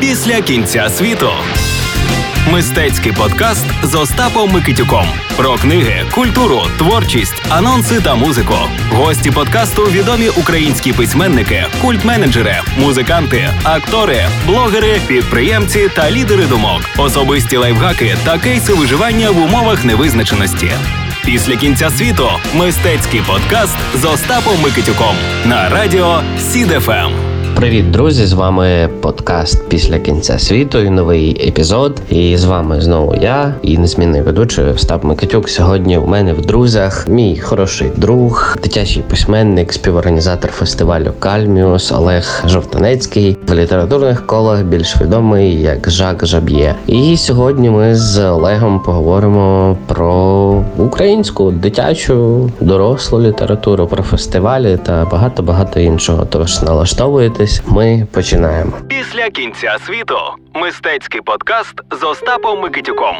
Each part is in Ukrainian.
Після кінця світу. Мистецький подкаст з Остапом Микитюком про книги, культуру, творчість, анонси та музику. Гості подкасту відомі українські письменники, культменеджери, музиканти, актори, блогери, підприємці та лідери думок, особисті лайфхаки та кейси виживання в умовах невизначеності. Після кінця світу мистецький подкаст з Остапом Микитюком на радіо СІД FM. Привіт, друзі! З вами подкаст після кінця світу і новий епізод. І з вами знову я і незмінний ведучий Остап Микитюк. Сьогодні у мене в друзях мій хороший друг, дитячий письменник, співорганізатор фестивалю Кальміус Олег Жовтанецький в літературних колах більш відомий як Жак Жаб'є. І сьогодні ми з Олегом поговоримо про українську дитячу дорослу літературу, про фестивалі та багато багато іншого. Тож налаштовуйтесь, ми починаємо. Після кінця світу мистецький подкаст з Остапом Микитюком.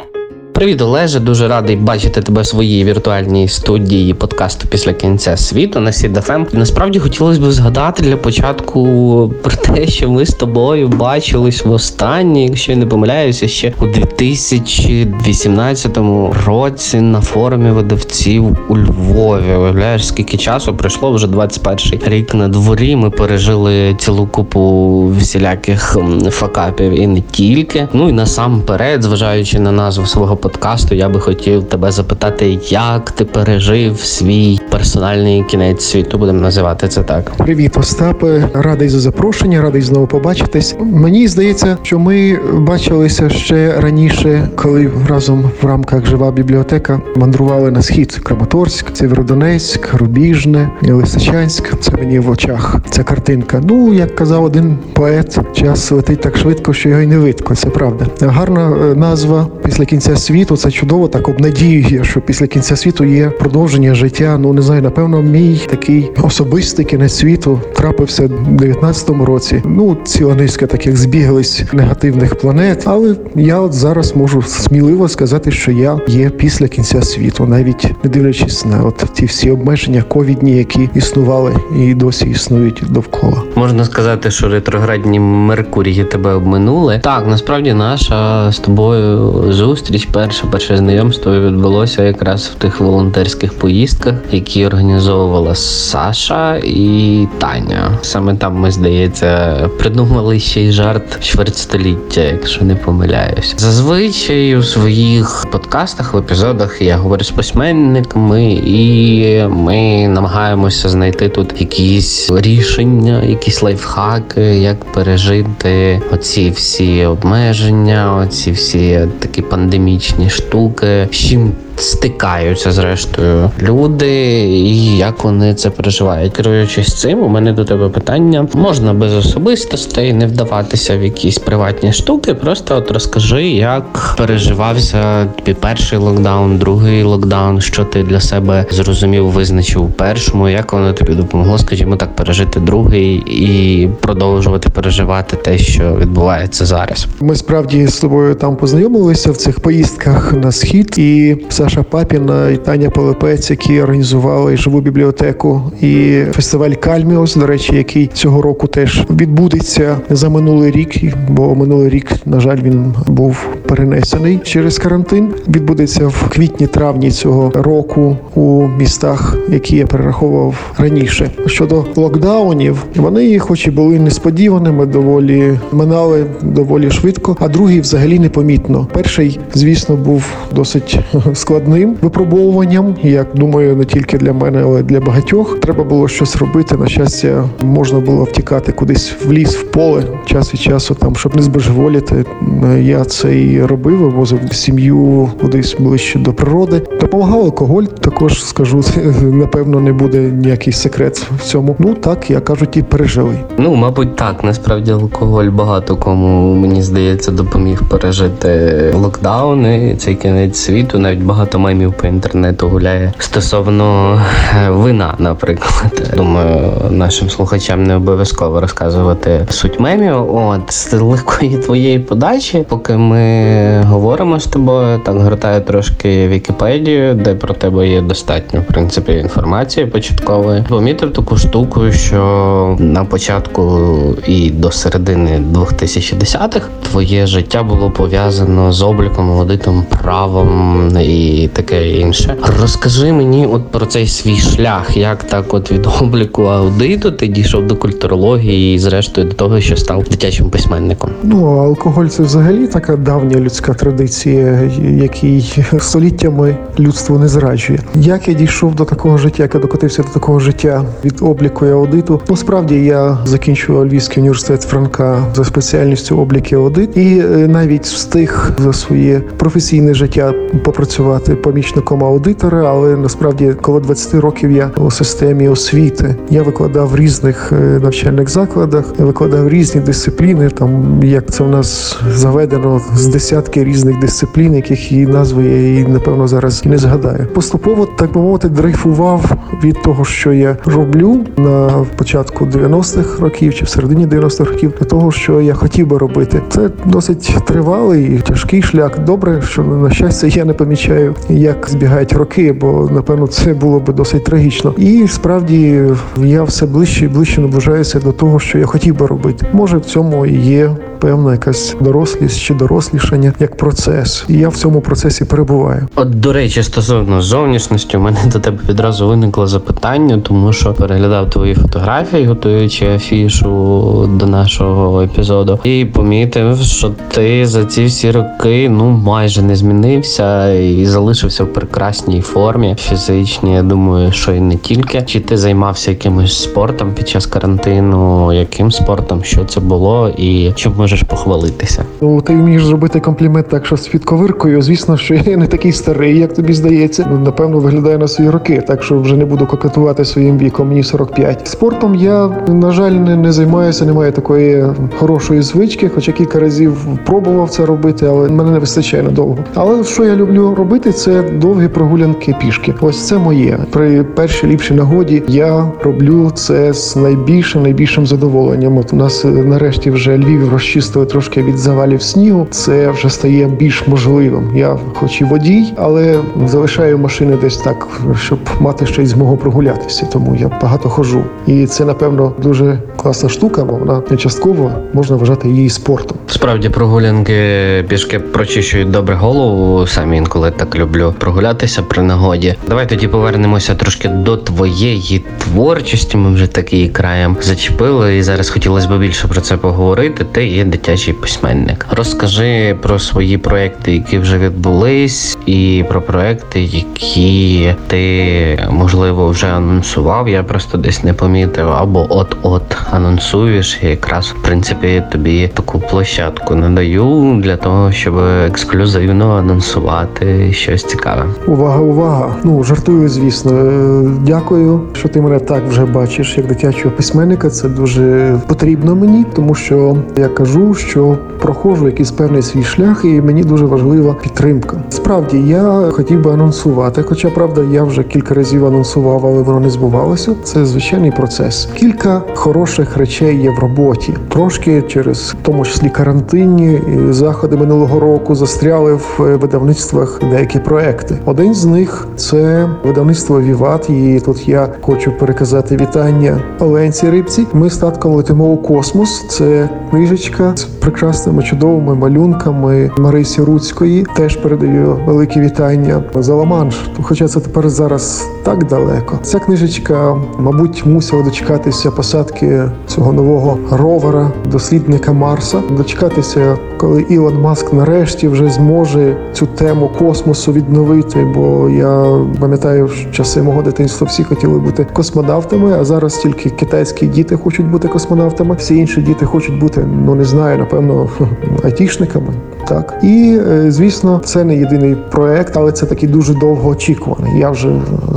Привіт, Олеже. Дуже радий бачити тебе в своїй віртуальній студії подкасту після кінця світу на Сідафем. Насправді хотілося б згадати для початку про те, що ми з тобою бачились востаннє, якщо я не помиляюся, ще у 2018 році на форумі видавців у Львові. Уявляєш, скільки часу пройшло вже 21 рік на дворі. Ми пережили цілу купу всіляких факапів і не тільки. Ну і насамперед, зважаючи на назву свого подкасту, я би хотів тебе запитати, як ти пережив свій персональний кінець світу. Будемо називати це так. Привіт, Остапе. Радий за запрошення, радий знову побачитись. Мені здається, що ми бачилися ще раніше, коли разом в рамках жива бібліотека мандрували на схід Краматорськ, Сєвєродонецьк, Рубіжне, Лисичанськ. Це мені в очах. Ця картинка. Ну, як казав один поет, час летить так швидко, що його й не видко. Це правда. Гарна е, назва після кінця світу. Це чудово. Так обнадіює, що після кінця світу є продовження життя. Ну не знаю, напевно, мій такий особистий кінець світу трапився в 19-му році. Ну, ціла низка таких збіглись негативних планет. Але я от зараз можу сміливо сказати, що я є після кінця світу, навіть не дивлячись на от ті всі обмеження ковідні, які існували і досі існують довкола. Можна сказати, що ретроградні Меркурії тебе обминули. Так, насправді наша з тобою зустріч, перше перше знайомство відбулося якраз в тих волонтерських поїздках, які організовувала Саша і Таня. Саме там ми, здається, придумали ще й жарт чвертьстоліття, якщо не помиляюсь. Зазвичай у своїх подкастах, в епізодах я говорю з письменниками, і ми намагаємося знайти тут якісь рішення, якісь лайфхаки, як пережити оці всі обмеження, оці всі такі пандемічні штуки. з стикаються зрештою люди, і як вони це переживають. Керуючись цим, у мене до тебе питання: можна без особистостей не вдаватися в якісь приватні штуки. Просто от розкажи, як переживався тобі перший локдаун, другий локдаун, що ти для себе зрозумів, визначив першому, як воно тобі допомогло, скажімо так, пережити другий і продовжувати переживати те, що відбувається зараз. Ми справді з тобою там познайомилися в цих поїздках на схід, і Саша Папіна і Таня Полепець, які організували живу бібліотеку, і фестиваль Кальміус, до речі, який цього року теж відбудеться за минулий рік, бо минулий рік, на жаль, він був перенесений через карантин. Відбудеться в квітні-травні цього року у містах, які я перераховував раніше. Щодо локдаунів, вони, хоч і були несподіваними, доволі минали доволі швидко, а другий взагалі непомітно. Перший, звісно, був досить складним випробовуванням. Як думаю, не тільки для мене, але й для багатьох. Треба було щось робити. На щастя, можна було втікати кудись в ліс, в поле час від часу, там щоб не збожеволіти. Я це і робив, вивозив сім'ю кудись ближче до природи. Допомагав алкоголь. Також скажу, напевно, не буде ніякий секрет в цьому. Ну так я кажуть, і пережили. Ну, мабуть, так. Насправді алкоголь багато кому мені здається допоміг пережити локдауни, цей кінець світу. Навіть багато багато мемів по інтернету гуляє стосовно е, вина, наприклад. Думаю, нашим слухачам не обов'язково розказувати суть мемів. От з легкої твоєї подачі, поки ми говоримо з тобою, так гортаю трошки Вікіпедію, де про тебе є достатньо в принципі інформації початкової. Помітив таку штуку, що на початку і до середини 2010-х твоє життя було пов'язано з обліком, аудитом, правом і таке інше. Розкажи мені, от про цей свій шлях, як так, от від обліку аудиту ти дійшов до культурології і зрештою до того, що став дитячим письменником. Ну, алкоголь це взагалі така давня людська традиція, який століттями людство не зраджує. Як я дійшов до такого життя, як я докотився до такого життя від обліку і аудиту? Ну, справді я закінчував Львівський університет Франка за спеціальністю облік і аудит, і е, навіть встиг за своє професійне життя попрацювати помічником аудитора. Але насправді, коло 20 років я у системі освіти я викладав в різних е, навчальних закладах, викладав різні дисципліни. Там як це в нас заведено з десятки різних дисциплін, яких і назви я і напевно зараз і не згадаю. Поступово так би мовити, дрейфував від того, що я роблю на початку 90-х років чи в середині 90-х років, до того, що я хотів би робити. Це досить тривалий і тяжкий шлях. Добре, що на щастя я не помічаю, як збігають роки, бо напевно це було би досить трагічно. І справді я все ближче і ближче наближаюся до того, що я хотів би робити. Може, в цьому і є певна якась дорослість чи дорослішання як процес. І я в цьому процесі перебуваю. От, до речі, стосовно зовнішності, у мене до тебе відразу виникло запитання, тому що переглядав твої фотографії, готуючи афішу до нашого епізоду, і помітив, що ти за ці всі роки ну майже не змінився і залишився в прекрасній формі фізичній. Я думаю, що і не тільки. Чи ти займався якимось спортом під час карантину? Яким спортом? Що це було, і чим можеш похвалитися? Ну, ти вмієш зробити комплімент так, що з підковиркою. Звісно, що я не такий старий, як тобі здається. Ну, напевно, виглядає на свої роки, так що вже не буду кокетувати своїм віком. Мені 45. Спортом я, на жаль, не, не займаюся, не маю такої хорошої звички, хоча кілька разів пробував це робити, але мене не вистачає надовго. Але що я люблю робити, це довгі прогулянки пішки. Ось це моє. При першій ліпшій нагоді я роблю це з найбільшим найбільшим задоволенням. От у нас е, нарешті вже Львів розчистили трошки від завалів снігу. Це вже стає більш можливим. Я, хоч і водій, але залишаю машини десь так, щоб мати ще й змогу прогулятися. Тому я багато ходжу. І це, напевно, дуже класна штука, бо вона не частково можна вважати її спортом. Справді прогулянки пішки прочищують добре голову. Самі інколи так люблю прогулятися при нагоді. Давай тоді повернемося трошки до твоєї творчості. Ми вже такий краєм зачепили, і зараз хотілося б більше про це поговорити. Ти є дитячий письменник. Розкажи про свої проекти, які вже відбулись, і про проекти, які ти можливо вже анонсував. Я просто десь не помітив, або от-от анонсуєш, і якраз в принципі тобі таку площадку надаю для того, щоб ексклюзивно анонсувати щось цікаве. Увага, увага! Ну жартую, звісно. Е, Дякую, що ти мене так вже бачиш, як дитячого письменника. Це дуже потрібно мені, тому що я кажу, що проходжу якийсь певний свій шлях, і мені дуже важлива підтримка. Справді я хотів би анонсувати, хоча правда, я вже кілька разів анонсував, але воно не збувалося. Це звичайний процес. Кілька хороших речей є в роботі. Трошки через в тому числі карантинні е, заходи минулого року застряли в е, видавництвах деякі проекти. Один з них це видавництво Віват. І тут я хочу переказати вітання Оленці Рибці. Ми з татком летимо у космос. Це книжечка з прекрасними чудовими малюнками Марисі Руцької. Теж передаю великі вітання за Ла-Манш. Хоча це тепер зараз так далеко. Ця книжечка, мабуть, мусила дочекатися посадки цього нового ровера, дослідника Марса, дочекатися, коли Ілон Маск нарешті вже зможе цю тему космосу відновити. Бо я пам'ятаю, в часи мого дитинства всі хотіли бути космонавтами, а зараз тільки китайські діти хочуть бути космонавтами. Всі інші діти хочуть бути, ну не знаю, напевно, айтішниками. Так і е, звісно, це не єдиний проект, але це такий дуже довго очікуваний. Я вже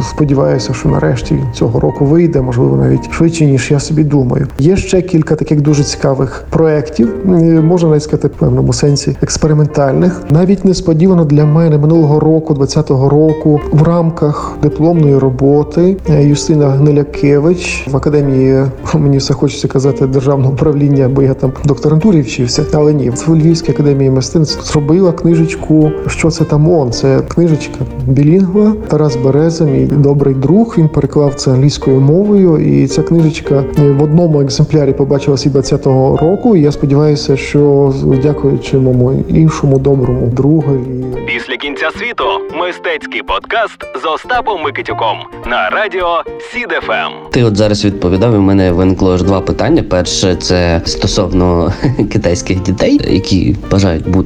сподіваюся, що нарешті цього року вийде, можливо, навіть швидше ніж я собі думаю. Є ще кілька таких дуже цікавих проєктів, е, можна навіть сказати, в певному сенсі експериментальних. Навіть несподівано для мене минулого року, 20-го року, в рамках дипломної роботи е, Юстина Гнилякевич в академії мені все хочеться казати державного управління, бо я там в докторантурі вчився, але ні, в Львівській академії мистецтв зробила книжечку. Що це там он? Це книжечка білінгва Тарас Береза, мій добрий друг. Він переклав це англійською мовою, і ця книжечка в одному екземплярі побачилася і 20-го року. І я сподіваюся, що дякуючи моєму іншому доброму другові. Після кінця світу мистецький подкаст з Остапом Микитюком на радіо СІД FM. Ти от зараз відповідав, і в мене виникло аж два питання. Перше, це стосовно китайських дітей, які бажають бути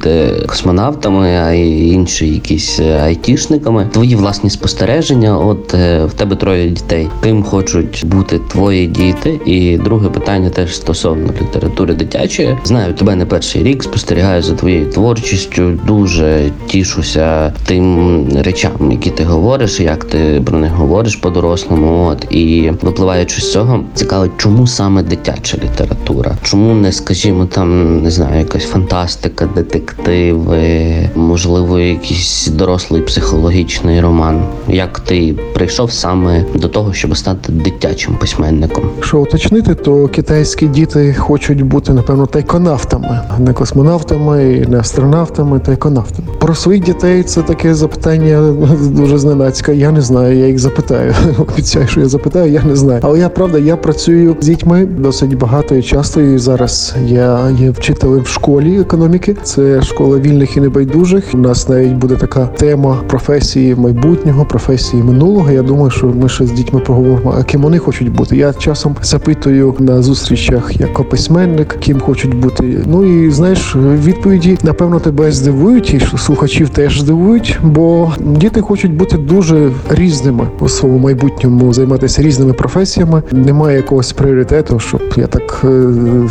космонавтами, а й інші якісь е, айтішниками. Твої власні спостереження. От е, в тебе троє дітей. Ким хочуть бути твої діти? І друге питання теж стосовно літератури дитячої. Знаю, тебе не перший рік спостерігаю за твоєю творчістю. Дуже тішуся тим речам, які ти говориш, як ти про них говориш по-дорослому. От і випливаючи з цього, цікаво, чому саме дитяча література? Чому не скажімо там, не знаю, якась фантастика, детективи, можливо, якийсь дорослий психологічний роман? Як ти прийшов саме до того, щоб стати дитячим письменником? Якщо уточнити, то китайські діти хочуть бути, напевно, тайконавтами, не космонавтами, не астронавтами, тайконавтами. Про своїх дітей це таке запитання дуже зненацька. Я не знаю, я їх запитаю. Обіцяю, що я запитаю, я не знаю. Але я правда, я працюю з дітьми досить багато і часто. І зараз я є вчителем в школі економіки. Це школа вільних і небайдужих. У нас навіть буде така тема професії майбутнього, професії минулого. Я думаю, що ми ще з дітьми поговоримо, а ким вони хочуть бути. Я часом запитую на зустрічах як письменник, ким хочуть бути. Ну і знаєш, відповіді напевно тебе здивують, і слухачів теж здивують, бо діти хочуть бути дуже різними у своєму майбутньому, займатися різними професіями. Немає якогось пріоритету, щоб я так е,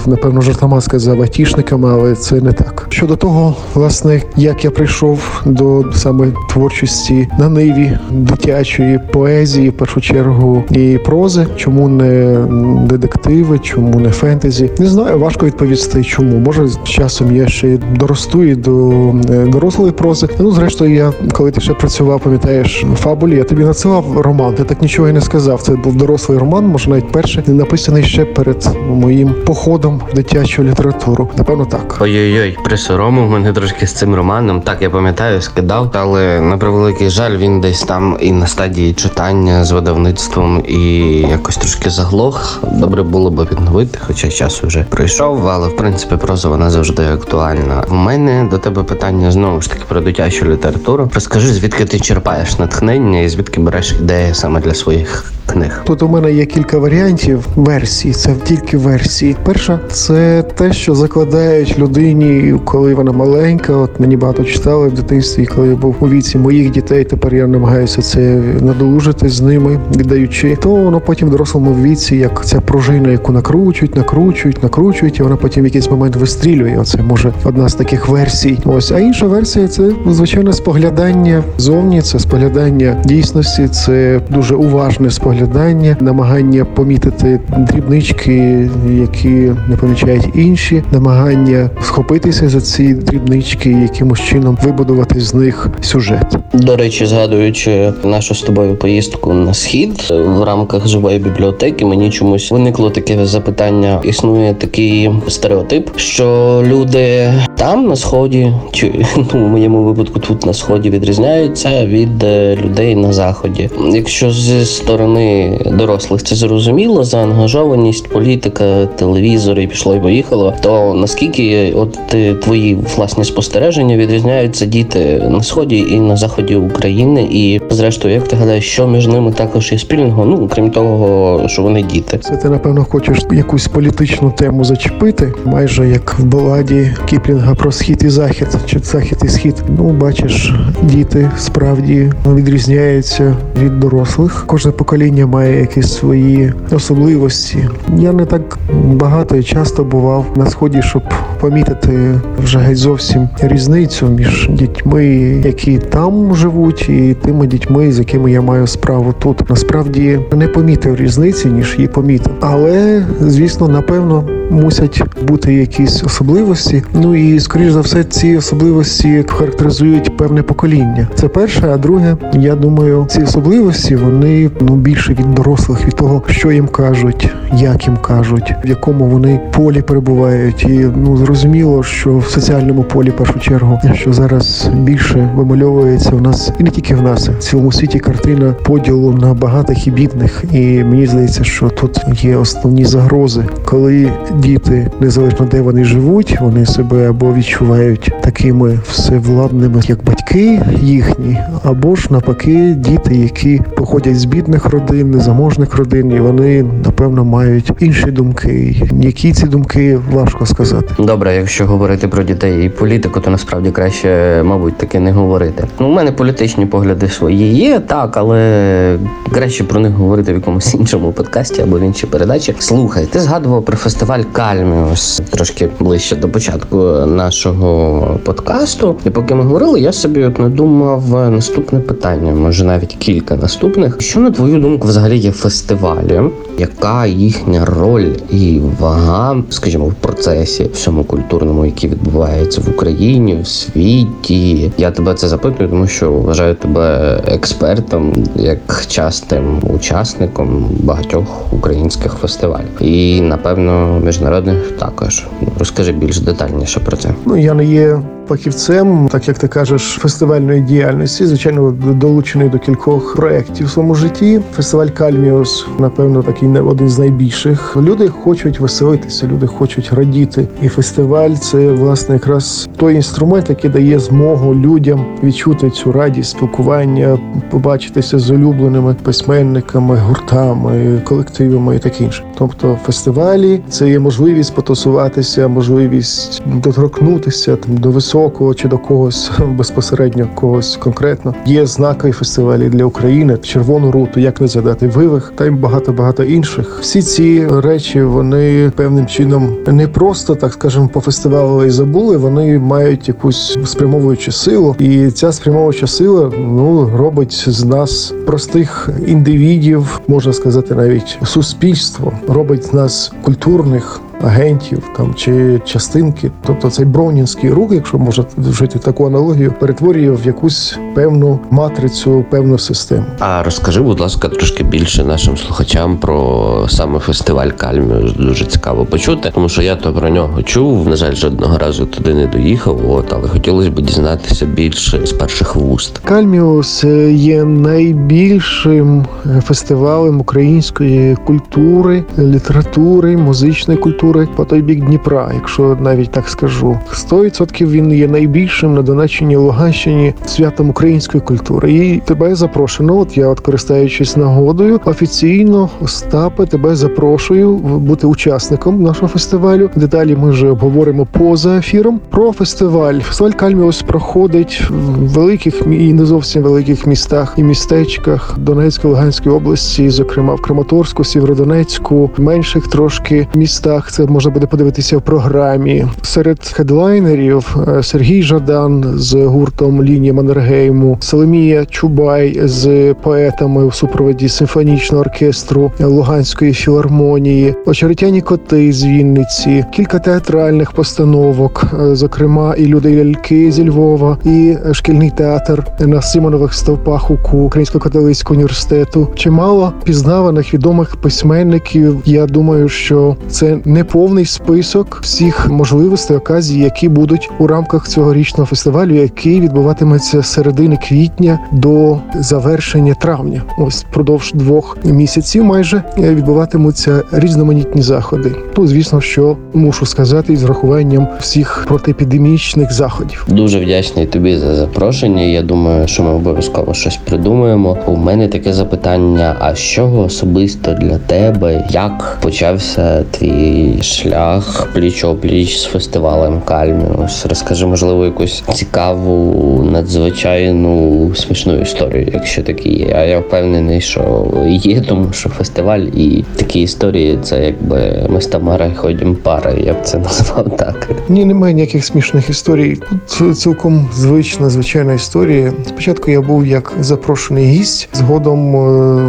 напевно жартома сказав атішниками, але це не так. Щодо того, власне, як я прийшов до саме творчості на ниві дитячої поезії, в першу чергу, і прози, чому не детективи, чому не фентезі? Не знаю, важко відповісти, чому. Може, з часом я ще доросту і до е, дорослої прози. Ну, зрештою, я коли ти ще працював, пам'ятаєш фабулі, я тобі надсилав роман. Ти так нічого і не сказав. Це був дорослий роман, може навіть перший, написаний ще перед моїм походом в дитячу літературу. Напевно, так. Ой-ой-ой, присоромив мене трошки з цим романом. Так, я пам'ятаю, скидав, але на превеликий жаль, він десь там і на стадії читання з видавництвом, і якось трошки заглох. Добре було б відновити, хоча час вже пройшов, але в принципі проза вона завжди актуальна. У мене до тебе питання знову ж таки про дитячу літературу. Розкажи, звідки ти черпаєш натхнення і звідки береш ідеї саме для своїх книг? Тут у мене є кілька варіантів версій. Це тільки версії. Перша це те, що закладають людині, коли вона маленька. От мені багато читали в дитинстві, коли я був у віці моїх дітей. Тепер я намагаюся це надолужити з ними, віддаючи. То воно потім в дорослому віці, як ця пружина, яку накручують, накручують, накручують, і вона потім в якийсь момент вистрілює. Оце може одна з таких версій. Ось а інша версія це звичайно споглядання зовні, це споглядання дійсності, це дуже уважне споглядання, намагання помітити дрібнички, які не помічають інші, намагання схопитися за ці дрібнички, і якимось чином вибудувати з них сюжет. До речі, згадуючи нашу з тобою поїздку на схід в рамках живої бібліотеки, мені чомусь виникло таке запитання. Існує такий стереотип, що люди там на сході, чи ну в моєму випадку тут на сході відрізняються від е, людей на заході. Якщо зі сторони дорослих це зрозуміло, заангажованість, політика, телевізори пішло і поїхало, то наскільки от е, твої власні спостереження відрізняються діти на сході і на заході України, і зрештою, як ти гадаєш, що між ними також є спільного? Ну крім того, що вони діти. Це ти напевно хочеш якусь політичну тему зачепити, майже як в баладі Кіплінга про схід і захід, чи захід і схід. Ну, бачиш, діти справді відрізняються від дорослих. Кожне покоління має якісь свої особливості. Я не так багато і часто бував на сході, щоб помітити вже знають зовсім різницю між дітьми, які там живуть, і тими дітьми, з якими я маю справу тут. Насправді не помітив різниці, ніж її помітив. Але звісно, напевно, мусять бути якісь особливості. Ну і скоріш за все, ці особливості характеризують певне покоління. Це перше. А друге, я думаю, ці особливості вони ну більше від дорослих, від того, що їм кажуть, як їм кажуть, в якому вони полі перебувають. І ну зрозуміло, що в соціальному полі, в першу чергу, що зараз більше вимальовується в нас, і не тільки в нас, в цілому світі картина поділу на багатих і бідних. І мені здається, що тут є основні загрози, коли діти, незалежно де вони живуть, вони себе або відчувають такими всевладними, як батьки їхні, або ж навпаки, діти, які походять з бідних родин, незаможних родин, і вони напевно мають інші думки. Які ці думки важко сказати. Добре, якщо говорити про дітей і політику, то насправді краще, мабуть, таки не говорити. Ну, у мене політичні погляди свої є, так, але краще про них говорити в якомусь іншому подкасті або в іншій передачі. Слухай, ти згадував про фестиваль Кальміус трошки ближче до початку нашого подкасту. І поки ми говорили, я собі от надумав наступне питання, може навіть кілька наступних. Що на твою думку взагалі є фестивалем? Яка їхня роль і вага, скажімо, в процесі всьому культурному, який відбувається в Україні, в світі? Я тебе це запитую, тому що вважаю тебе експертом, як частим учасником багатьох українських фестивалів, і напевно міжнародних також. Розкажи більш детальніше про це. Ну я не є фахівцем, так як ти кажеш, фестивальної діяльності. Звичайно, долучений до кількох проєктів в своєму житті. Фестиваль Кальміус, напевно, такий один з найбільших. Люди хочуть веселитися, люди хочуть радіти. І фестиваль це власне якраз той інструмент, який дає змогу людям відчути цю радість, спілкування, побачитися з улюбленими письменниками, гуртами, колективами і таке інше. Тобто, фестивалі це є можливість потусуватися, можливість доторкнутися там до високого чи до когось безпосередньо когось конкретно. Є знакові фестивалі для України, червону руту, як не згадати вивих, та й багато багато інших. Всі ці речі вони певним чином не просто так скажемо по фестивалу і забули. Вони мають якусь спрямовуючу силу, і ця спрямовуюча сила ну робить з нас простих індивідів, можна сказати, навіть суспільство робить з нас культурних. Агентів там чи частинки, тобто цей бронінський рух, якщо можна вжити таку аналогію, перетворює в якусь певну матрицю, певну систему. А розкажи, будь ласка, трошки більше нашим слухачам про саме фестиваль Кальміус. Дуже цікаво почути, тому що я то про нього чув. На жаль, жодного разу туди не доїхав. От але хотілося б дізнатися більше з перших вуст. Кальміус є найбільшим фестивалем української культури, літератури, музичної культури по той бік Дніпра, якщо навіть так скажу. 100% він є найбільшим на Донеччині Луганщині святом української культури. І тебе запрошено. От я, от користуючись нагодою, офіційно Остапе, тебе запрошую бути учасником нашого фестивалю. Деталі ми вже обговоримо поза ефіром. Про фестиваль фестиваль Кальміус проходить в великих і не зовсім великих містах і містечках Донецької Луганської області, зокрема в Краматорську, Сєвєродонецьку, менших трошки містах. Це можна буде подивитися в програмі. Серед хедлайнерів е, Сергій Жадан з гуртом Лінія Маннергейму, Соломія Чубай з поетами в супроводі симфонічного оркестру Луганської філармонії, очеретяні коти з Вінниці, кілька театральних постановок, е, зокрема і люди ляльки зі Львова, і шкільний театр на Симонових стовпах УКУ Українського католицького університету. Чимало пізнаваних відомих письменників. Я думаю, що це не повний список всіх можливостей, оказій, які будуть у рамках цьогорічного фестивалю, який відбуватиметься з середини квітня до завершення травня. Ось впродовж двох місяців майже відбуватимуться різноманітні заходи. Ну, звісно, що мушу сказати із врахуванням всіх протиепідемічних заходів. Дуже вдячний тобі за запрошення. Я думаю, що ми обов'язково щось придумаємо. У мене таке запитання: а з чого особисто для тебе? Як почався твій шлях пліч-опліч з фестивалем Кальміус. Розкажи, можливо, якусь цікаву, надзвичайну смішну історію, якщо такі є. А я впевнений, що є, тому що фестиваль і такі історії це якби ми з Тамарою ходимо парою, я б це назвав так. Ні, немає ніяких смішних історій. Тут цілком звична, звичайна історія. Спочатку я був як запрошений гість. Згодом е,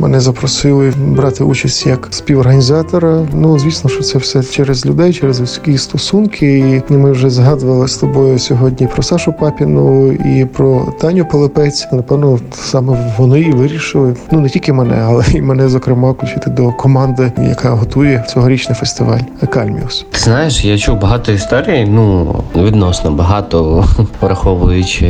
мене запросили брати участь як співорганізатора. Ну, звісно, що це все через людей, через людські стосунки. І ми вже згадували з тобою сьогодні про Сашу Папіну і про Таню Пилипець. Напевно, саме вони і вирішили. Ну не тільки мене, але і мене зокрема включити до команди, яка готує цьогорічний фестиваль Кальміус. Знаєш, я чув багато історій, ну відносно багато, враховуючи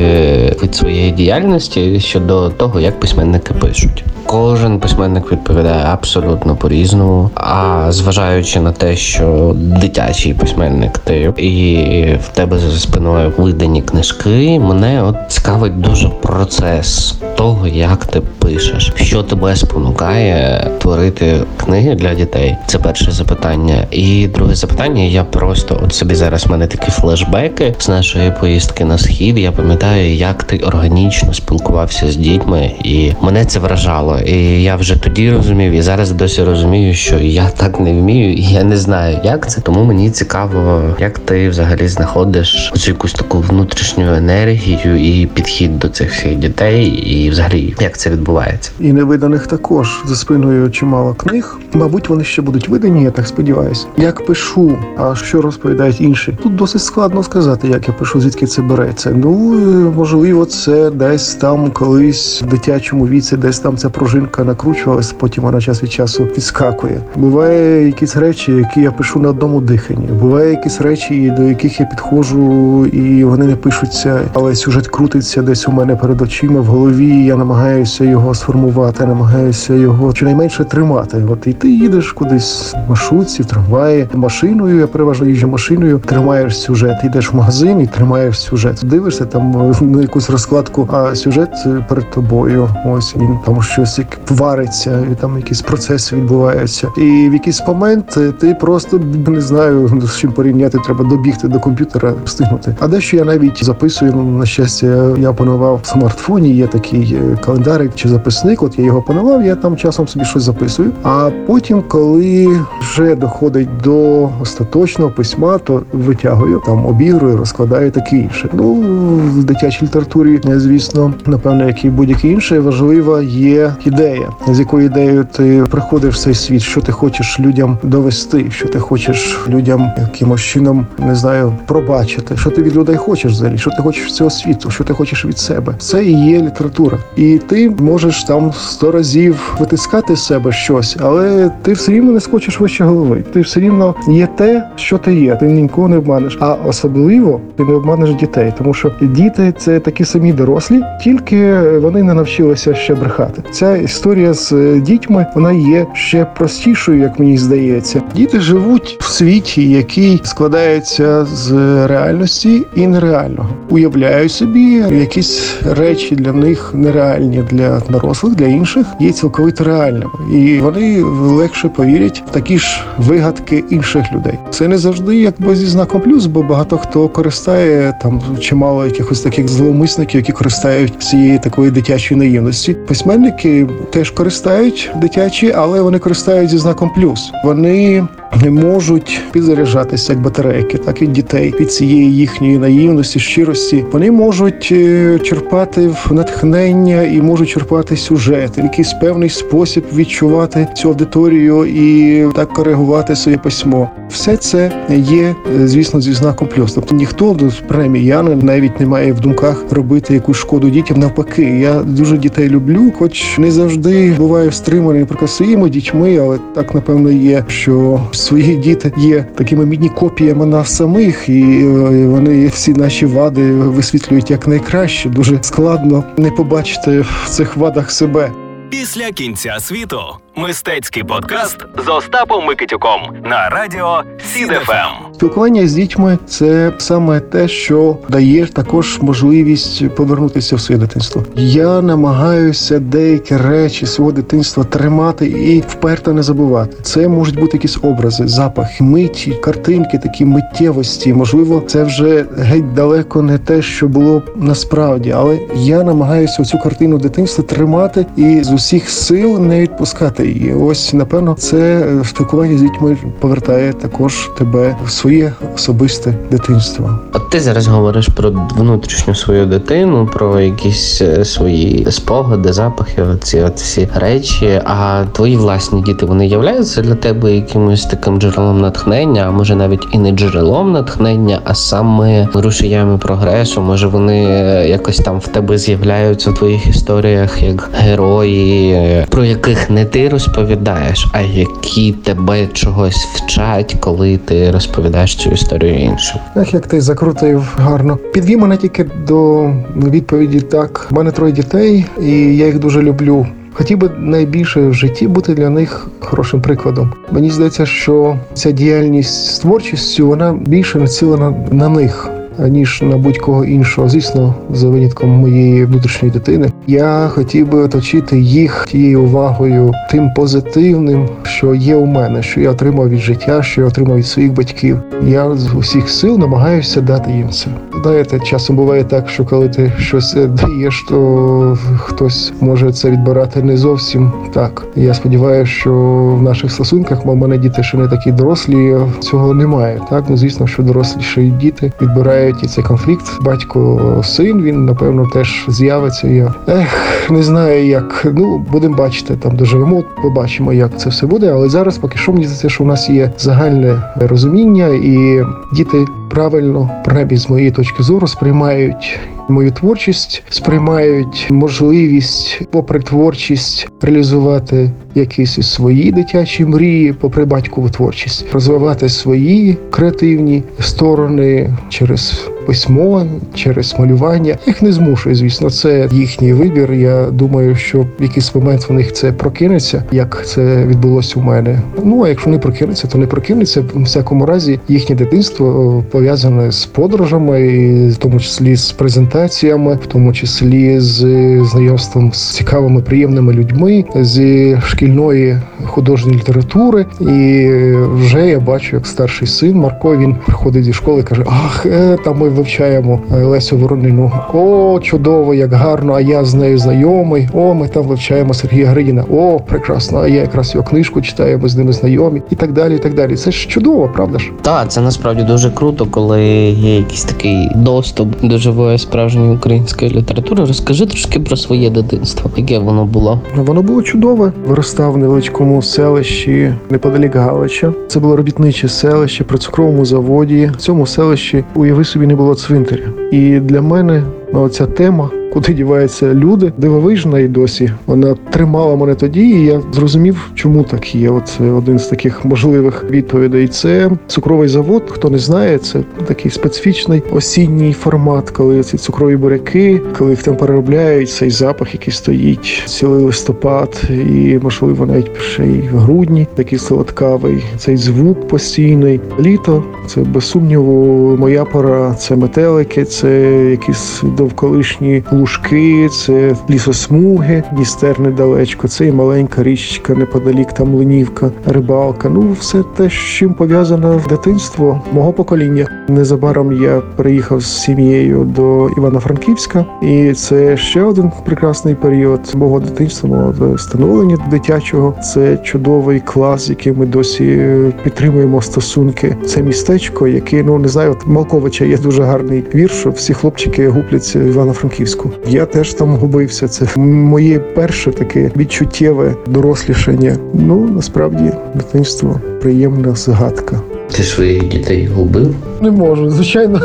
від своєї діяльності щодо того, як письменники пишуть. Кожен письменник відповідає абсолютно по-різному. А зважаючи на те, що дитячий письменник ти і в тебе за спиною видані книжки, мене от цікавить дуже процес того, як ти пишеш, що тебе спонукає творити книги для дітей. Це перше запитання. І друге запитання. Я просто от собі зараз в мене такі флешбеки з нашої поїздки на схід. Я пам'ятаю, як ти органічно спілкувався з дітьми, і мене це вражало. І я вже тоді розумів, і зараз досі розумію, що я так не вмію, і я не знаю, як це. Тому мені цікаво, як ти взагалі знаходиш оцю якусь таку внутрішню енергію і підхід до цих всіх дітей, і взагалі як це відбувається. І невиданих також за спиною чимало книг. Мабуть, вони ще будуть видані, я так сподіваюся. Як пишу, а що розповідають інші? Тут досить складно сказати, як я пишу, звідки це береться. Ну е, можливо, це десь там колись в дитячому віці, десь там ця пружинка накручувалась, потім вона час від часу підскакує. Буває якісь речі, які я пишу на одному диханні. Буває якісь речі, до яких я підходжу, і вони не пишуться, але сюжет крутиться десь у мене перед очима в голові. Я намагаюся його сформувати, намагаюся його щонайменше тримати. От і ти їдеш кудись в маршрутці, в трамваї, машиною. Я переважно їжджу машиною, тримаєш сюжет, йдеш в магазин і тримаєш сюжет. Дивишся там е, на якусь розкладку, а сюжет е, перед тобою. Ось він там щось як вариться, і там якісь процеси відбуваються. І в якийсь момент е, ти просто не знаю з чим порівняти. Треба добігти до комп'ютера, встигнути. А дещо я навіть записую. На щастя, я опанував в смартфоні. Є такий е, календарик чи записник. От я його опанував, я там часом собі щось записую. А потім, коли вже доходить до остаточного письма, то витягую там обігрую, розкладаю таке інше. Ну в дитячій літературі, е, звісно, напевно, як і будь-яке інше, важлива є ідея, з якою ідеєю ти приходиш в цей світ, що ти хочеш людям довести, що ти хочеш людям якимось чином не знаю пробачити, що ти від людей хочеш взагалі, що ти хочеш цього світу, що ти хочеш від себе. Це і є література, і ти можеш там сто разів витискати з себе щось, але ти все рівно не скочиш вище голови. Ти все рівно є те, що ти є. Ти нікого не обманеш. А особливо ти не обманеш дітей, тому що діти це такі самі дорослі, тільки вони не навчилися ще брехати. Ця історія з е, дітьми вона є ще простішою, як мені здається. Діти живуть в світі, який складається з реальності і нереального. Уявляю собі, якісь речі для них нереальні для дорослих, для інших є цілковито реальними, і вони легше повірять в такі ж вигадки інших людей. Це не завжди якби зі знаком плюс, бо багато хто користає там чимало якихось таких зловмисників, які користають цієї такої дитячої наївності. Письменники теж користають дитячі, але вони користають зі знаком плюс. Вони можуть підзаряджатися як батарейки, так і дітей від цієї їхньої наївності, щирості. Вони можуть е, черпати в натхнення і можуть черпати сюжет, в якийсь певний спосіб відчувати цю аудиторію і так коригувати своє письмо. Все це є, е, звісно, зі знаком плюс. Тобто ніхто ну, принаймні я навіть не має в думках робити якусь шкоду дітям. Навпаки, я дуже дітей люблю, хоч не завжди буваю стриманий наприклад, своїми дітьми, але так напевно є, що свої діти є такими мідні копіями нас самих, і е, вони всі наші вади висвітлюють як найкраще. Дуже складно не побачити в цих вадах себе. Після кінця світу Мистецький подкаст з Остапом Микитюком на радіо СІД FM. Спілкування з дітьми це саме те, що дає також можливість повернутися в своє дитинство. Я намагаюся деякі речі свого дитинства тримати і вперто не забувати. Це можуть бути якісь образи, запахи, миті, картинки, такі миттєвості. Можливо, це вже геть далеко не те, що було насправді, але я намагаюся цю картину дитинства тримати і з усіх сил не відпускати її. Ось напевно, це е, спілкування з дітьми повертає також тебе в своє особисте дитинство. От ти зараз говориш про внутрішню свою дитину, про якісь е, свої спогади, запахи, оці от всі речі. А твої власні діти вони являються для тебе якимось таким джерелом натхнення, а може навіть і не джерелом натхнення, а саме рушіями прогресу. Може вони е, якось там в тебе з'являються в твоїх історіях як герої, про яких не ти розповідаєш, а які тебе чогось вчать, коли ти розповідаєш цю історію іншим. Ах, як ти закрутив гарно. Підвів мене тільки до відповіді так. У мене троє дітей, і я їх дуже люблю. Хотів би найбільше в житті бути для них хорошим прикладом. Мені здається, що ця діяльність з творчістю вона більше націлена на них. Аніж на будь-кого іншого, звісно, за винятком моєї внутрішньої дитини, я хотів би оточити їх тією увагою, тим позитивним, що є у мене, що я отримав від життя, що я отримав від своїх батьків. Я з усіх сил намагаюся дати їм це. Знаєте, часом буває так, що коли ти щось е, даєш, то хтось може це відбирати не зовсім так. Я сподіваюся, що в наших стосунках, в мене діти ще не такі дорослі, цього немає. Так, ну звісно, що доросліші діти відбирають і цей конфлікт. Батько син він напевно теж з'явиться. Я ех, не знаю як. Ну будемо бачити там, доживемо, побачимо, як це все буде. Але зараз поки що мені здається, що у нас є загальне розуміння, і діти правильно, принаймні з моєї точки зору, сприймають. Мою творчість сприймають можливість, попри творчість, реалізувати якісь свої дитячі мрії, попри батькову творчість, розвивати свої креативні сторони через письмо, через малювання. Їх не змушує, звісно, це їхній вибір. Я думаю, що в якийсь момент в них це прокинеться, як це відбулося у мене. Ну а якщо не прокинеться, то не прокинеться. В всякому разі, їхнє дитинство е, пов'язане з подорожами, і в тому числі з презентаціями, в тому числі з знайомством з цікавими приємними людьми, з шкільної художньої літератури. І вже я бачу, як старший син Марко він приходить зі школи, і каже: Ах, е, там ми вивчаємо е, Лесю Воронину. О, чудово, як гарно! А я з нею знайомий. О, ми там вивчаємо Сергія Гридіна. О, прекрасно! А я якраз його книжку читаю, ми з ними знайомі, і так далі. І так далі. Це ж чудово, правда ж? Так, це насправді дуже круто, коли є якийсь такий доступ до живої справжньої української літератури. Розкажи трошки про своє дитинство, яке воно було. Воно було чудове. Виростав в невеличкому селищі неподалік Галича. Це було робітниче селище при цукровому заводі. В цьому селищі уяви собі не було цвинтаря. І для мене ну, ця тема. Куди діваються люди, дивовижна і досі. Вона тримала мене тоді, і я зрозумів, чому так є. От один з таких можливих відповідей. Це цукровий завод. Хто не знає, це такий специфічний осінній формат, коли ці цукрові буряки, коли їх там переробляють, цей запах, який стоїть цілий листопад, і можливо навіть ще й грудні, такий солодкавий, цей звук постійний. Літо це без сумніву моя пора. Це метелики, це якісь довколишні лужки, це лісосмуги, Дністер недалечко, це і маленька річка неподалік, там Ленівка, рибалка. Ну, все те, з чим пов'язане дитинство мого покоління. Незабаром я переїхав з сім'єю до Івано-Франківська, і це ще один прекрасний період мого дитинства, мого становлення дитячого. Це чудовий клас, з яким ми досі підтримуємо стосунки. Це містечко, яке ну не знаю, от Малковича є дуже гарний вірш. що Всі хлопчики губляться в Івано-Франківську. Я теж там губився. Це моє перше таке відчуттєве дорослішання. Ну насправді дитинство приємна згадка. Ти своїх дітей губив? Не можу, звичайно.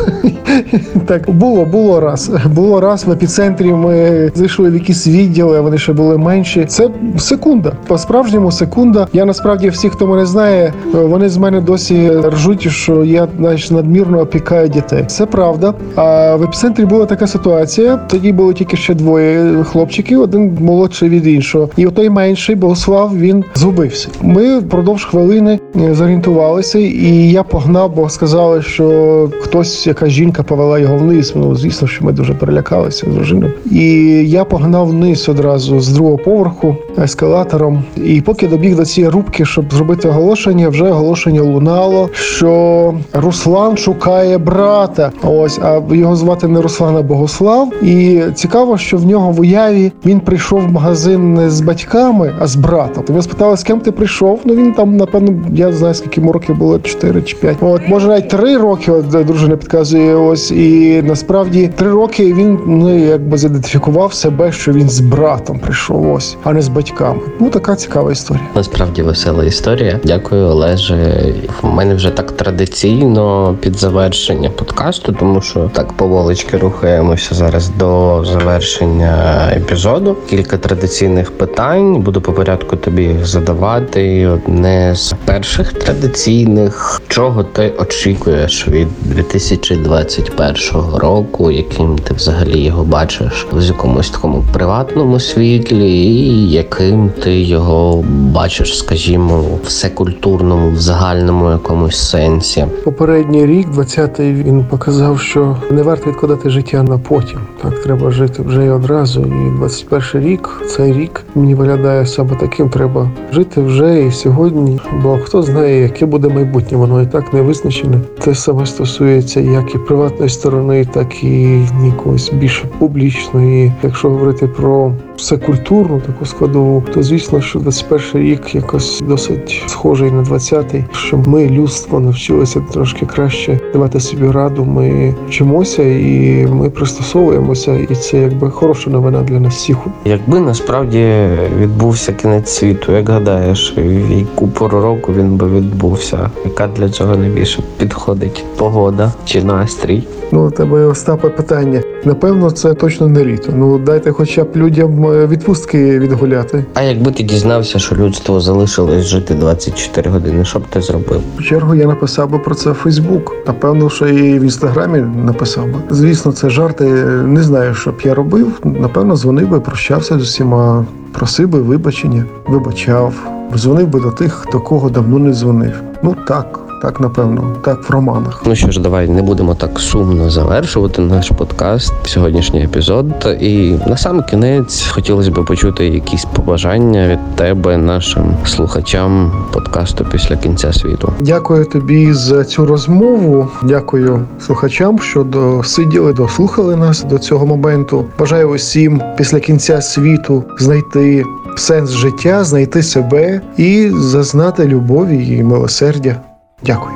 так було, було раз. Було раз в епіцентрі. Ми зайшли в якісь відділи, вони ще були менші. Це секунда. По справжньому секунда. Я насправді всі, хто мене знає, вони з мене досі ржуть, що я значить, надмірно опікаю дітей. Це правда. А в епіцентрі була така ситуація. Тоді було тільки ще двоє хлопчиків, один молодший від іншого. І отой менший Богослав він згубився. Ми впродовж хвилини е, зорієнтувалися, і я погнав, бо сказали, що хтось, яка жінка повела його вниз. Ну звісно, що ми дуже перелякалися з дружиною. І я погнав вниз одразу з другого поверху ескалатором. І поки добіг до цієї рубки, щоб зробити оголошення, вже оголошення лунало, що Руслан шукає брата. Ось а його звати не Руслан, а Богослав. І цікаво, що в нього в уяві він прийшов в магазин не з батьками, а з братом. Тобто спитали, з ким ти прийшов. Ну він там, напевно, я не знаю, скільки йому років було 4 чи 5. От може навіть 3 роки. От дружина підказує. Ось і насправді 3 роки він ну якби задентифікував себе, що він з братом прийшов. Ось, а не з батьками. Ну така цікава історія. Насправді весела історія. Дякую, Олеже. У мене вже так традиційно під завершення подкасту, тому що так поволочки рухаємося зараз до завершення епізоду. Кілька традиційних питань буду по порядку тобі їх задавати. Одне з перших традиційних, чого ти очікуєш від 2021 року, яким ти взагалі його бачиш в якомусь такому приватному світлі, і яким ти його бачиш, скажімо, всекультурному, в загальному якомусь сенсі. Попередній рік, 20-й, він показав, що не варто відкладати життя на потім. Так треба жити вже і одразу. І 21 рік, цей рік мені виглядає саме таким. Треба жити вже і сьогодні. Бо хто знає, яке буде майбутнє, воно і так не визначене. Те саме стосується як і приватної сторони, так і якоїсь більш публічної. Якщо говорити про все культурну таку складову, то звісно, що 21 рік якось досить схожий на 20-й, що ми людство навчилися трошки краще давати собі раду. Ми вчимося і ми пристосовуємося, і це якби хороша новина для нас всіх. Якби насправді відбувся кінець світу, як гадаєш, в яку пору року він би відбувся? Яка для цього найбільше підходить? Погода чи настрій? Ну, у тебе Остапе питання. Напевно, це точно не літо. Ну дайте, хоча б людям відпустки відгуляти. А якби ти дізнався, що людство залишилось жити 24 години, що б ти зробив? В чергу я написав би про це в Фейсбук. Напевно, що і в інстаграмі написав би. Звісно, це жарти. Не знаю, що б я робив. Напевно, дзвонив би, прощався з усіма, просив би вибачення, вибачав, дзвонив би до тих, до кого давно не дзвонив. Ну так. Так, напевно, так в романах. Ну що ж, давай не будемо так сумно завершувати наш подкаст, сьогоднішній епізод. І на сам кінець хотілося б почути якісь побажання від тебе, нашим слухачам подкасту після кінця світу. Дякую тобі за цю розмову. Дякую слухачам, що досиділи, дослухали нас до цього моменту. Бажаю усім після кінця світу знайти сенс життя, знайти себе і зазнати любові і милосердя. Дякую.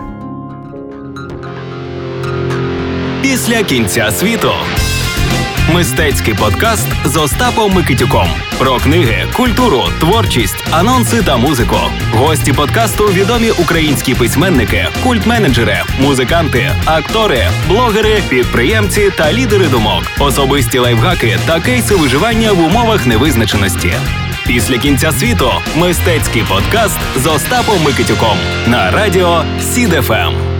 Після кінця світу. Мистецький подкаст з Остапом Микитюком про книги, культуру, творчість, анонси та музику. Гості подкасту відомі українські письменники, культменеджери, музиканти, актори, блогери, підприємці та лідери думок, особисті лайфхаки та кейси виживання в умовах невизначеності. Після кінця світу мистецький подкаст з Остапом Микитюком на радіо СІД FM.